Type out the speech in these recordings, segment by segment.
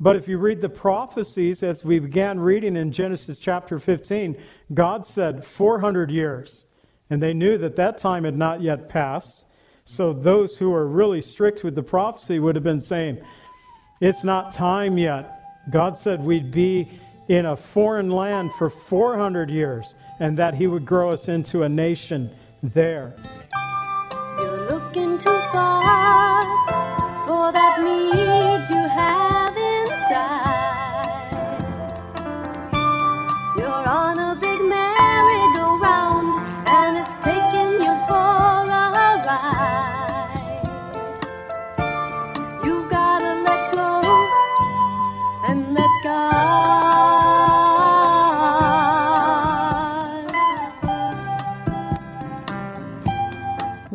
But if you read the prophecies, as we began reading in Genesis chapter 15, God said 400 years. And they knew that that time had not yet passed. So those who are really strict with the prophecy would have been saying, It's not time yet. God said we'd be in a foreign land for 400 years and that He would grow us into a nation there.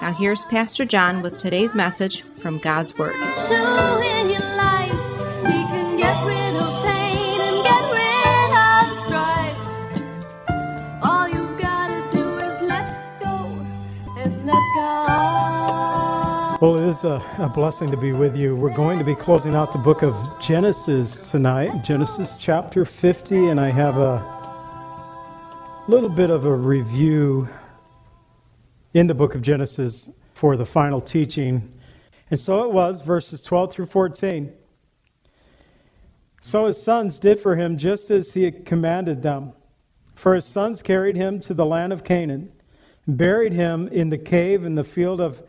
Now, here's Pastor John with today's message from God's Word. do in your life. He can get rid of pain and get rid of strife. All you've gotta do is let go and let God. Well, it is a, a blessing to be with you. We're going to be closing out the book of Genesis tonight, Genesis chapter 50, and I have a little bit of a review in the book of Genesis for the final teaching. And so it was, verses 12 through 14. So his sons did for him just as he had commanded them. For his sons carried him to the land of Canaan, buried him in the cave in the field of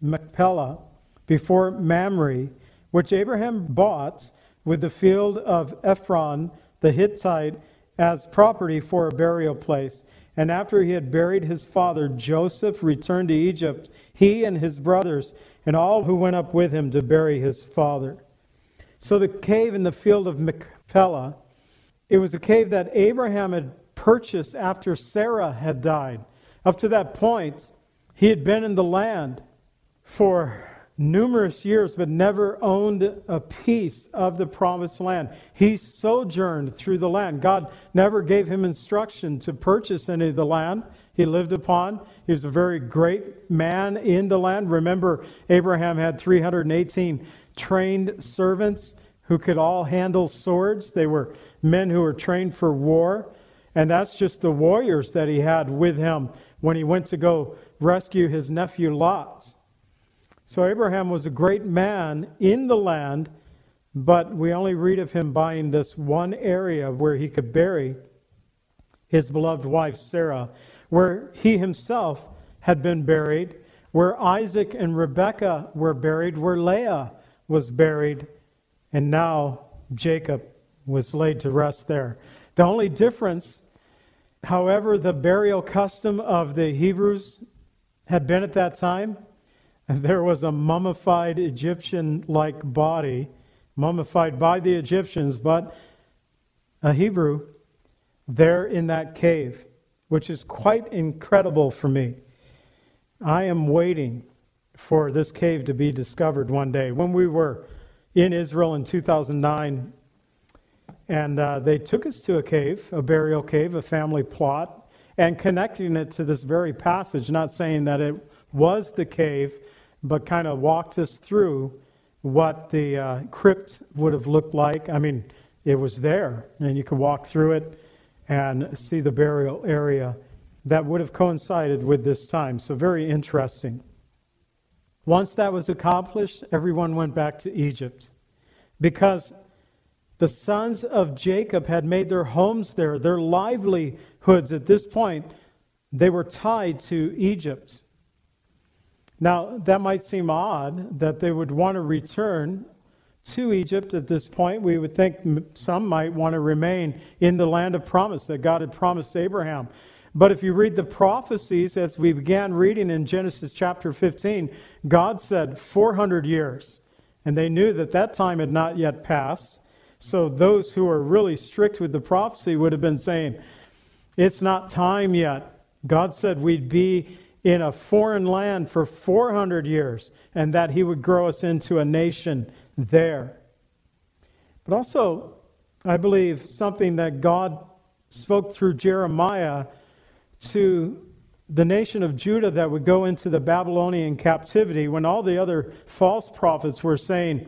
Machpelah before Mamre, which Abraham bought with the field of Ephron the Hittite as property for a burial place. And after he had buried his father, Joseph returned to Egypt, he and his brothers, and all who went up with him to bury his father. So the cave in the field of Machpelah, it was a cave that Abraham had purchased after Sarah had died. Up to that point, he had been in the land for numerous years, but never owned a piece of the promised land. He sojourned through the land. God never gave him instruction to purchase any of the land he lived upon. He was a very great man in the land. Remember, Abraham had 318 trained servants who could all handle swords. They were men who were trained for war. And that's just the warriors that he had with him when he went to go rescue his nephew Lot. So Abraham was a great man in the land, but we only read of him buying this one area where he could bury his beloved wife Sarah, where he himself had been buried, where Isaac and Rebekah were buried, where Leah was buried, and now Jacob was laid to rest there. The only difference, however, the burial custom of the Hebrews had been at that time, there was a mummified Egyptian like body, mummified by the Egyptians, but a Hebrew there in that cave, which is quite incredible for me. I am waiting for this cave to be discovered one day. When we were in Israel in 2009, and uh, they took us to a cave, a burial cave, a family plot, and connecting it to this very passage, not saying that it was the cave, but kind of walked us through what the uh, crypt would have looked like. I mean, it was there, and you could walk through it and see the burial area that would have coincided with this time. So, very interesting. Once that was accomplished, everyone went back to Egypt because the sons of Jacob had made their homes there, their livelihoods at this point, they were tied to Egypt. Now, that might seem odd that they would want to return to Egypt at this point. We would think some might want to remain in the land of promise that God had promised Abraham. But if you read the prophecies, as we began reading in Genesis chapter 15, God said 400 years. And they knew that that time had not yet passed. So those who are really strict with the prophecy would have been saying, It's not time yet. God said we'd be in a foreign land for 400 years and that He would grow us into a nation there. But also, I believe something that God spoke through Jeremiah to the nation of Judah that would go into the Babylonian captivity when all the other false prophets were saying,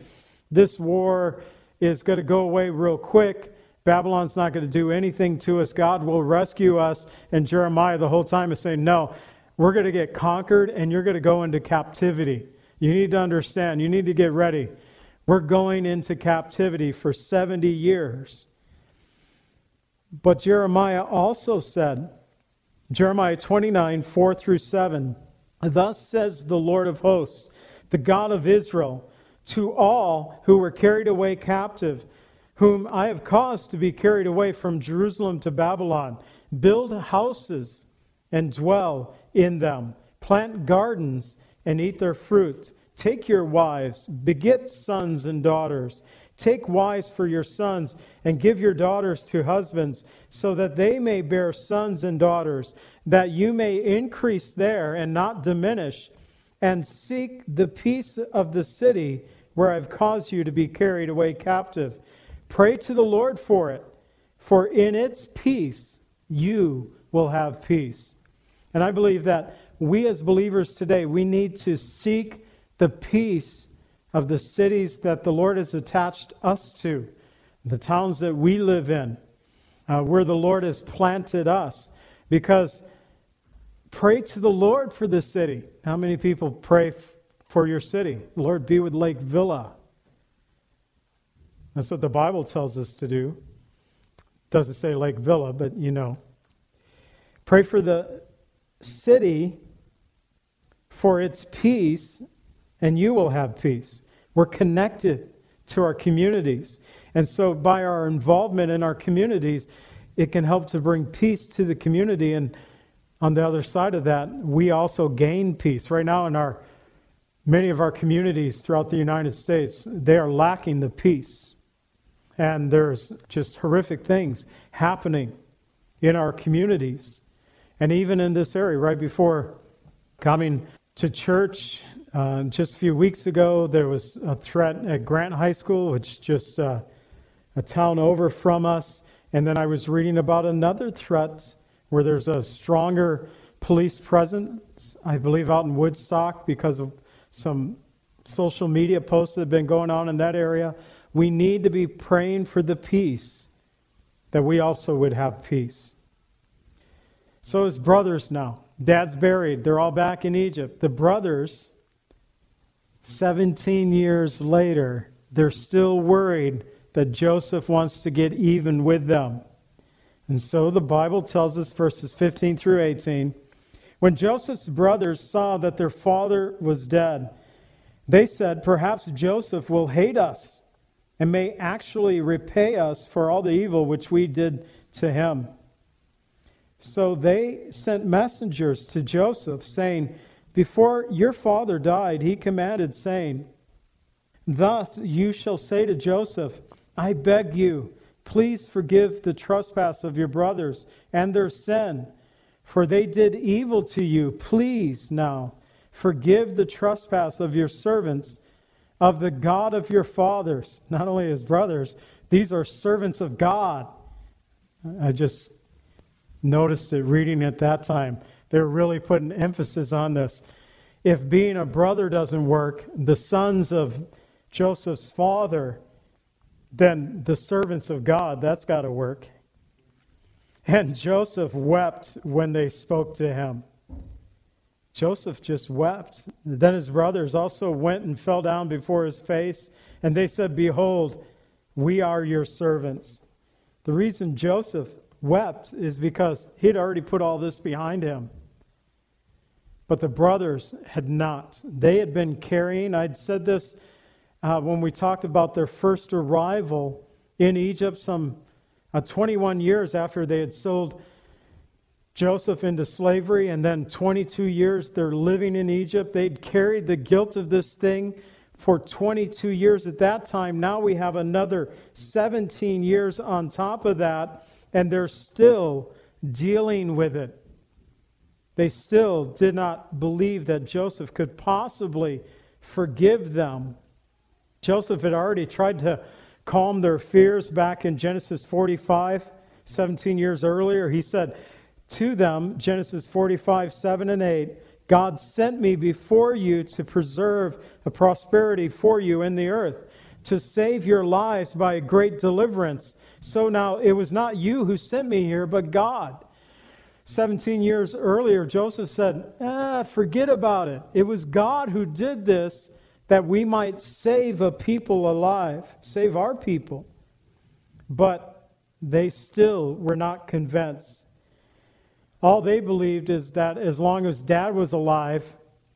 This war is going to go away real quick. Babylon's not going to do anything to us. God will rescue us. And Jeremiah, the whole time, is saying, No, we're going to get conquered and you're going to go into captivity. You need to understand, you need to get ready. We're going into captivity for 70 years. But Jeremiah also said, Jeremiah 29, 4 through 7, Thus says the Lord of hosts, the God of Israel, to all who were carried away captive, whom I have caused to be carried away from Jerusalem to Babylon, build houses and dwell in them, plant gardens and eat their fruit. Take your wives, beget sons and daughters. Take wives for your sons, and give your daughters to husbands, so that they may bear sons and daughters, that you may increase there and not diminish, and seek the peace of the city where I've caused you to be carried away captive. Pray to the Lord for it, for in its peace you will have peace. And I believe that we as believers today, we need to seek the peace of the cities that the Lord has attached us to, the towns that we live in, uh, where the Lord has planted us. Because pray to the Lord for the city. How many people pray f- for your city? Lord, be with Lake Villa. That's what the Bible tells us to do. Doesn't say Lake Villa, but you know. Pray for the city for its peace, and you will have peace. We're connected to our communities. And so, by our involvement in our communities, it can help to bring peace to the community. And on the other side of that, we also gain peace. Right now, in our many of our communities throughout the United States, they are lacking the peace. And there's just horrific things happening in our communities. And even in this area, right before coming to church, uh, just a few weeks ago, there was a threat at Grant High School, which is just uh, a town over from us. And then I was reading about another threat where there's a stronger police presence, I believe, out in Woodstock because of some social media posts that have been going on in that area. We need to be praying for the peace, that we also would have peace. So, his brothers now, dad's buried, they're all back in Egypt. The brothers 17 years later, they're still worried that Joseph wants to get even with them. And so the Bible tells us, verses 15 through 18, when Joseph's brothers saw that their father was dead, they said, Perhaps Joseph will hate us and may actually repay us for all the evil which we did to him. So they sent messengers to Joseph, saying, before your father died, he commanded, saying, Thus you shall say to Joseph, I beg you, please forgive the trespass of your brothers and their sin, for they did evil to you. Please now forgive the trespass of your servants, of the God of your fathers, not only his brothers, these are servants of God. I just noticed it reading at that time. They were really putting emphasis on this. If being a brother doesn't work, the sons of Joseph's father, then the servants of God, that's got to work. And Joseph wept when they spoke to him. Joseph just wept. Then his brothers also went and fell down before his face, and they said, Behold, we are your servants. The reason Joseph wept is because he'd already put all this behind him. But the brothers had not. They had been carrying, I'd said this uh, when we talked about their first arrival in Egypt, some uh, 21 years after they had sold Joseph into slavery, and then 22 years they're living in Egypt. They'd carried the guilt of this thing for 22 years at that time. Now we have another 17 years on top of that, and they're still dealing with it. They still did not believe that Joseph could possibly forgive them. Joseph had already tried to calm their fears back in Genesis 45, 17 years earlier. He said to them, Genesis 45, 7 and 8, God sent me before you to preserve a prosperity for you in the earth, to save your lives by a great deliverance. So now it was not you who sent me here, but God. 17 years earlier, Joseph said, ah, forget about it. It was God who did this that we might save a people alive, save our people. But they still were not convinced. All they believed is that as long as dad was alive,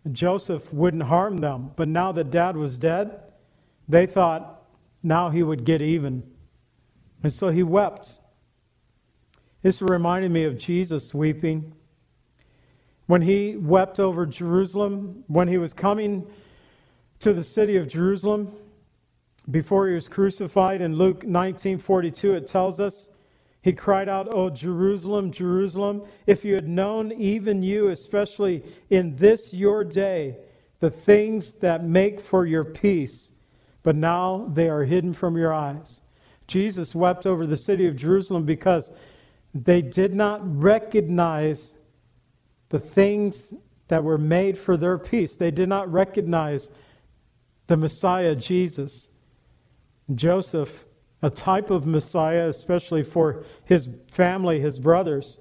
Joseph wouldn't harm them. But now that dad was dead, they thought now he would get even. And so he wept. This reminded me of Jesus weeping. When he wept over Jerusalem, when he was coming to the city of Jerusalem before he was crucified in Luke 19:42 it tells us he cried out, "Oh Jerusalem, Jerusalem, if you had known even you especially in this your day the things that make for your peace, but now they are hidden from your eyes." Jesus wept over the city of Jerusalem because they did not recognize the things that were made for their peace. They did not recognize the Messiah, Jesus. Joseph, a type of Messiah, especially for his family, his brothers,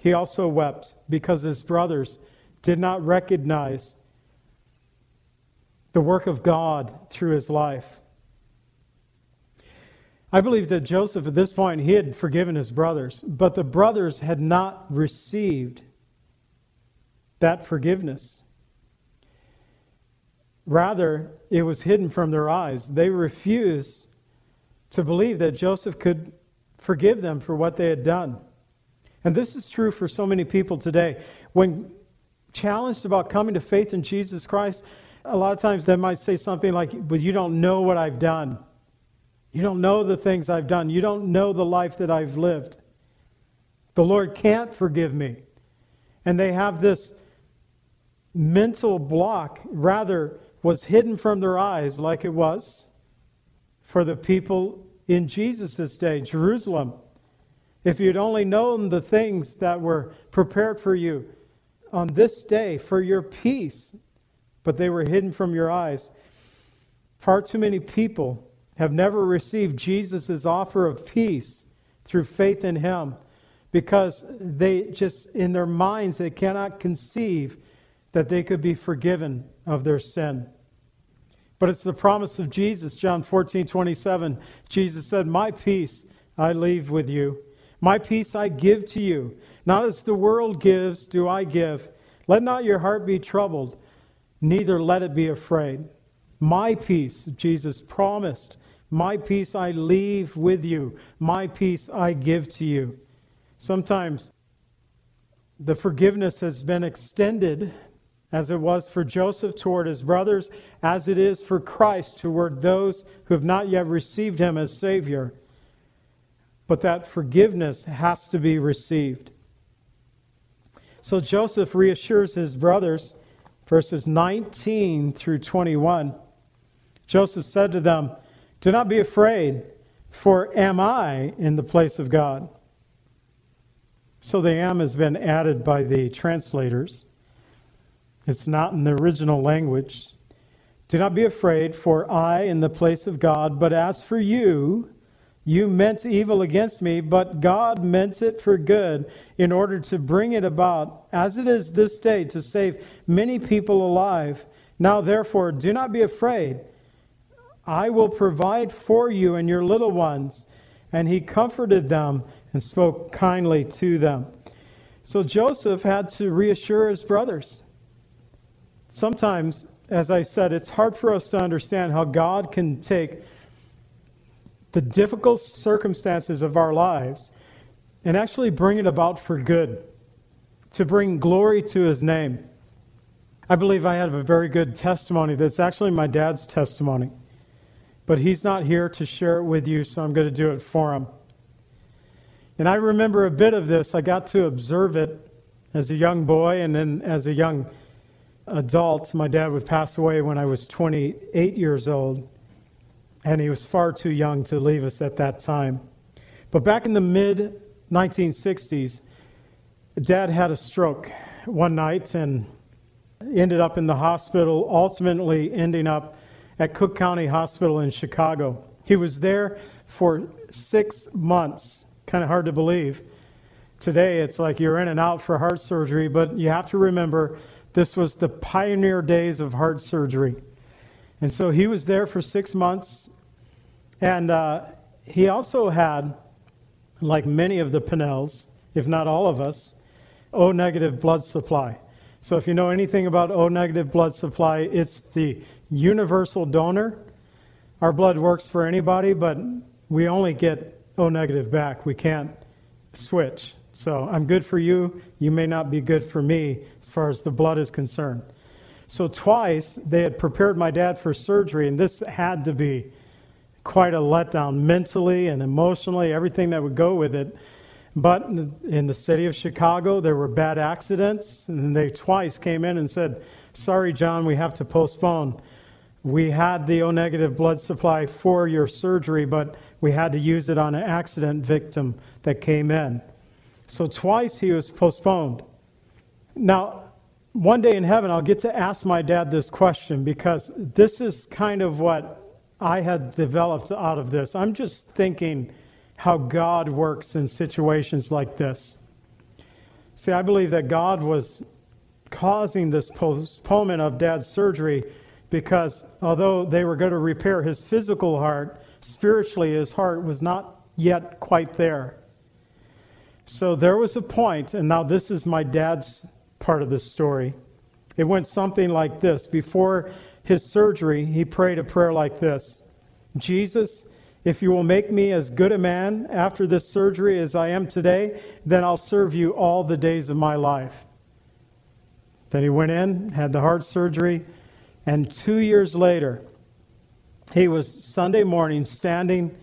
he also wept because his brothers did not recognize the work of God through his life. I believe that Joseph, at this point, he had forgiven his brothers, but the brothers had not received that forgiveness. Rather, it was hidden from their eyes. They refused to believe that Joseph could forgive them for what they had done. And this is true for so many people today. When challenged about coming to faith in Jesus Christ, a lot of times they might say something like, But you don't know what I've done. You don't know the things I've done. You don't know the life that I've lived. The Lord can't forgive me. And they have this mental block, rather, was hidden from their eyes, like it was for the people in Jesus' day, Jerusalem. If you'd only known the things that were prepared for you on this day for your peace, but they were hidden from your eyes. Far too many people have never received Jesus' offer of peace through faith in Him because they just, in their minds, they cannot conceive that they could be forgiven of their sin. But it's the promise of Jesus, John 14, 27. Jesus said, My peace I leave with you. My peace I give to you. Not as the world gives, do I give. Let not your heart be troubled, neither let it be afraid. My peace, Jesus promised, my peace I leave with you. My peace I give to you. Sometimes the forgiveness has been extended as it was for Joseph toward his brothers, as it is for Christ toward those who have not yet received him as Savior. But that forgiveness has to be received. So Joseph reassures his brothers, verses 19 through 21. Joseph said to them, do not be afraid, for am I in the place of God? So the am has been added by the translators. It's not in the original language. Do not be afraid, for I in the place of God. But as for you, you meant evil against me, but God meant it for good in order to bring it about, as it is this day, to save many people alive. Now, therefore, do not be afraid. I will provide for you and your little ones. And he comforted them and spoke kindly to them. So Joseph had to reassure his brothers. Sometimes, as I said, it's hard for us to understand how God can take the difficult circumstances of our lives and actually bring it about for good, to bring glory to his name. I believe I have a very good testimony that's actually my dad's testimony. But he's not here to share it with you, so I'm going to do it for him. And I remember a bit of this. I got to observe it as a young boy and then as a young adult. My dad would pass away when I was 28 years old, and he was far too young to leave us at that time. But back in the mid 1960s, dad had a stroke one night and ended up in the hospital, ultimately ending up at Cook County Hospital in Chicago. He was there for six months. Kind of hard to believe. Today, it's like you're in and out for heart surgery, but you have to remember this was the pioneer days of heart surgery. And so he was there for six months. And uh, he also had, like many of the Pennells, if not all of us, O negative blood supply. So if you know anything about O negative blood supply, it's the universal donor. Our blood works for anybody, but we only get O negative back. We can't switch. So I'm good for you. You may not be good for me as far as the blood is concerned. So twice they had prepared my dad for surgery, and this had to be quite a letdown mentally and emotionally, everything that would go with it. But in the city of Chicago, there were bad accidents, and they twice came in and said, Sorry, John, we have to postpone. We had the O negative blood supply for your surgery, but we had to use it on an accident victim that came in. So twice he was postponed. Now, one day in heaven, I'll get to ask my dad this question because this is kind of what I had developed out of this. I'm just thinking how God works in situations like this. See, I believe that God was causing this postponement of dad's surgery because although they were going to repair his physical heart, spiritually his heart was not yet quite there. So there was a point, and now this is my dad's part of the story. It went something like this. Before his surgery, he prayed a prayer like this Jesus, if you will make me as good a man after this surgery as I am today, then I'll serve you all the days of my life. Then he went in, had the heart surgery, and two years later, he was Sunday morning standing,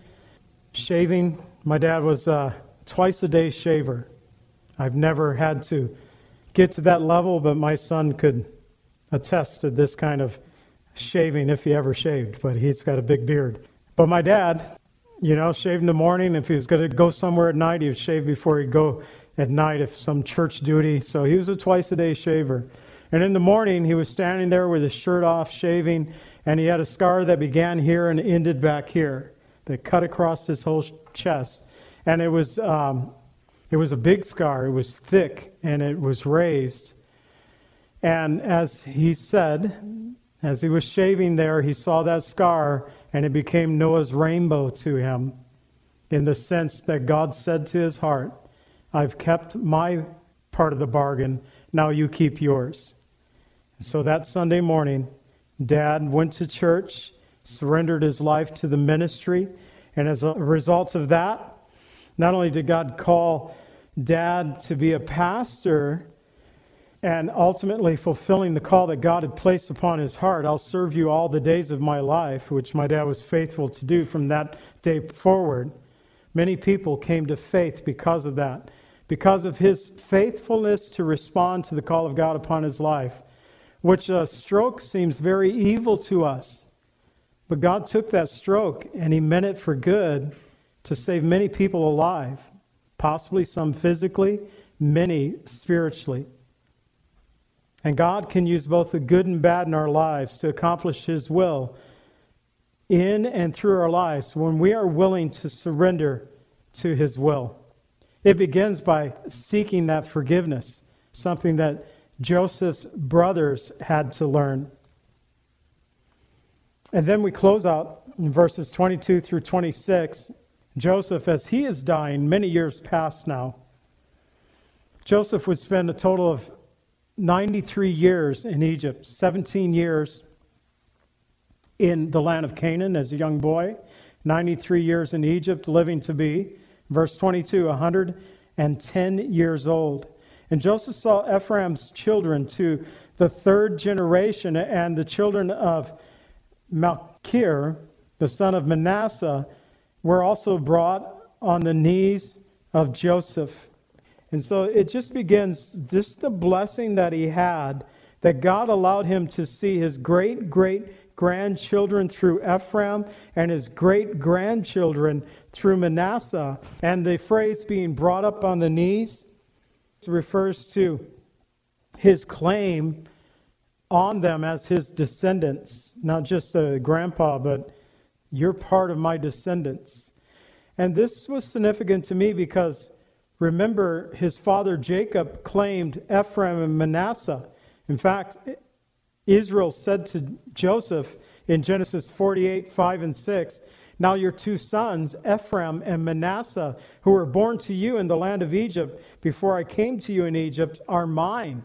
shaving. My dad was a twice a day shaver. I've never had to get to that level, but my son could attest to this kind of shaving if he ever shaved, but he's got a big beard. But my dad, you know, shaved in the morning. If he was going to go somewhere at night, he would shave before he'd go at night if some church duty. So he was a twice a day shaver. And in the morning, he was standing there with his shirt off, shaving, and he had a scar that began here and ended back here, that cut across his whole chest. And it was, um, it was a big scar. It was thick and it was raised. And as he said, as he was shaving there, he saw that scar and it became Noah's rainbow to him in the sense that God said to his heart, I've kept my part of the bargain, now you keep yours. So that Sunday morning, Dad went to church, surrendered his life to the ministry, and as a result of that, not only did God call Dad to be a pastor, and ultimately fulfilling the call that God had placed upon his heart. I'll serve you all the days of my life, which my dad was faithful to do from that day forward. Many people came to faith because of that, because of his faithfulness to respond to the call of God upon his life, which a stroke seems very evil to us. But God took that stroke and he meant it for good to save many people alive, possibly some physically, many spiritually. And God can use both the good and bad in our lives to accomplish His will in and through our lives when we are willing to surrender to His will. It begins by seeking that forgiveness, something that Joseph's brothers had to learn. And then we close out in verses 22 through 26. Joseph, as he is dying, many years past now, Joseph would spend a total of 93 years in Egypt, 17 years in the land of Canaan as a young boy, 93 years in Egypt, living to be, verse 22, 110 years old. And Joseph saw Ephraim's children to the third generation, and the children of Machir, the son of Manasseh, were also brought on the knees of Joseph. And so it just begins, just the blessing that he had, that God allowed him to see his great, great grandchildren through Ephraim and his great grandchildren through Manasseh. And the phrase being brought up on the knees refers to his claim on them as his descendants, not just a grandpa, but you're part of my descendants. And this was significant to me because remember, his father Jacob claimed Ephraim and Manasseh. In fact, Israel said to Joseph in Genesis 48 5 and 6, Now your two sons, Ephraim and Manasseh, who were born to you in the land of Egypt before I came to you in Egypt, are mine.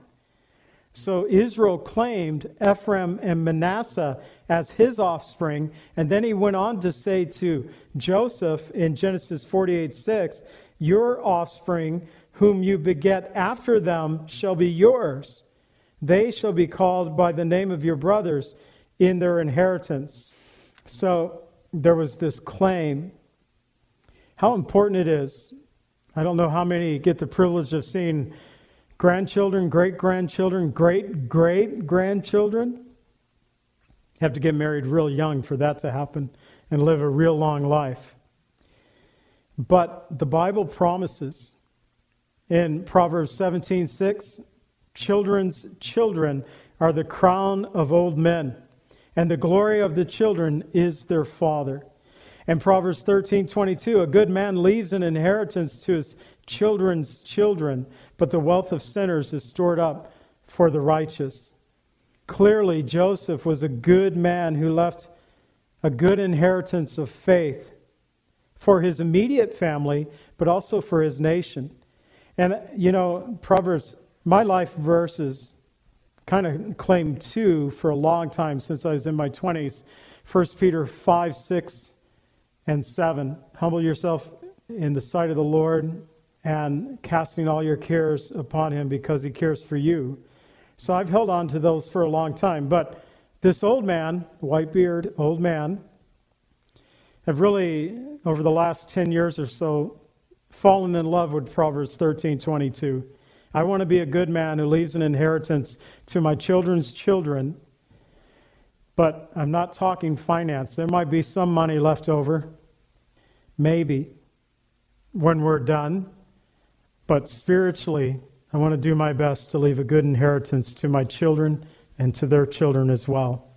So Israel claimed Ephraim and Manasseh as his offspring. And then he went on to say to Joseph in Genesis 48 6, Your offspring, whom you beget after them, shall be yours. They shall be called by the name of your brothers in their inheritance. So there was this claim. How important it is. I don't know how many get the privilege of seeing grandchildren, great grandchildren, great great grandchildren. Have to get married real young for that to happen and live a real long life. But the Bible promises in Proverbs 17:6, children's children are the crown of old men, and the glory of the children is their father. And Proverbs 13:22, a good man leaves an inheritance to his children's children, but the wealth of sinners is stored up for the righteous. Clearly, Joseph was a good man who left a good inheritance of faith for his immediate family, but also for his nation. And, you know, Proverbs, my life verses kind of claim two for a long time since I was in my 20s 1 Peter 5, 6, and 7. Humble yourself in the sight of the Lord and casting all your cares upon him because he cares for you. So I've held on to those for a long time. But this old man, white beard, old man, have really, over the last 10 years or so, fallen in love with Proverbs 13 22. I want to be a good man who leaves an inheritance to my children's children. But I'm not talking finance. There might be some money left over, maybe, when we're done. But spiritually, I want to do my best to leave a good inheritance to my children and to their children as well.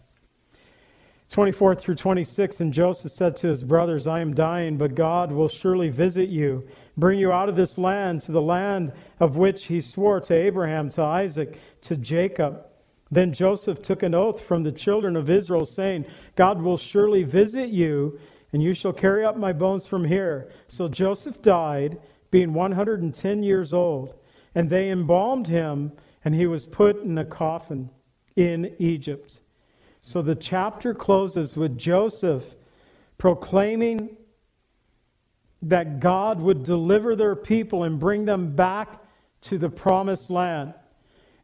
24 through 26, and Joseph said to his brothers, I am dying, but God will surely visit you, bring you out of this land to the land of which he swore to Abraham, to Isaac, to Jacob. Then Joseph took an oath from the children of Israel, saying, God will surely visit you, and you shall carry up my bones from here. So Joseph died being 110 years old, and they embalmed him, and he was put in a coffin in Egypt. So the chapter closes with Joseph proclaiming that God would deliver their people and bring them back to the promised land.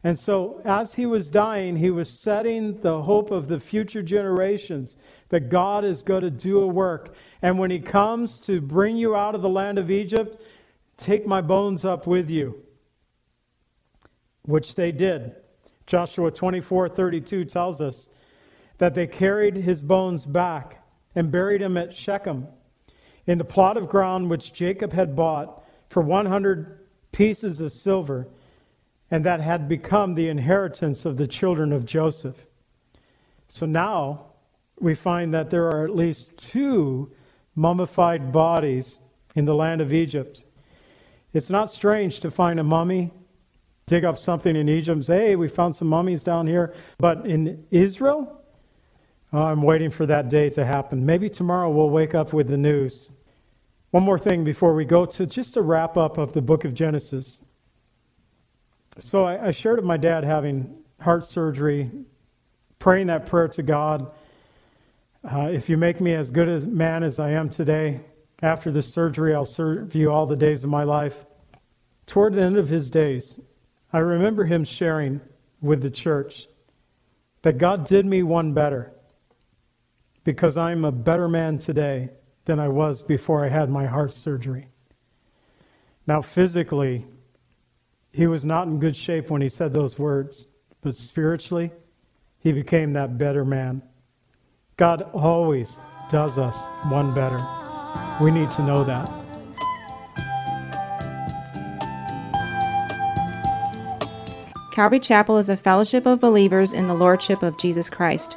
And so, as he was dying, he was setting the hope of the future generations that God is going to do a work. And when he comes to bring you out of the land of Egypt, Take my bones up with you. Which they did. Joshua 24 32 tells us that they carried his bones back and buried him at Shechem in the plot of ground which Jacob had bought for 100 pieces of silver, and that had become the inheritance of the children of Joseph. So now we find that there are at least two mummified bodies in the land of Egypt. It's not strange to find a mummy, dig up something in Egypt, say, hey, we found some mummies down here. But in Israel, I'm waiting for that day to happen. Maybe tomorrow we'll wake up with the news. One more thing before we go to just a wrap up of the book of Genesis. So I, I shared of my dad having heart surgery, praying that prayer to God. Uh, if you make me as good a man as I am today, after this surgery, I'll serve you all the days of my life. Toward the end of his days, I remember him sharing with the church that God did me one better because I'm a better man today than I was before I had my heart surgery. Now, physically, he was not in good shape when he said those words, but spiritually, he became that better man. God always does us one better. We need to know that. Calvary Chapel is a fellowship of believers in the Lordship of Jesus Christ.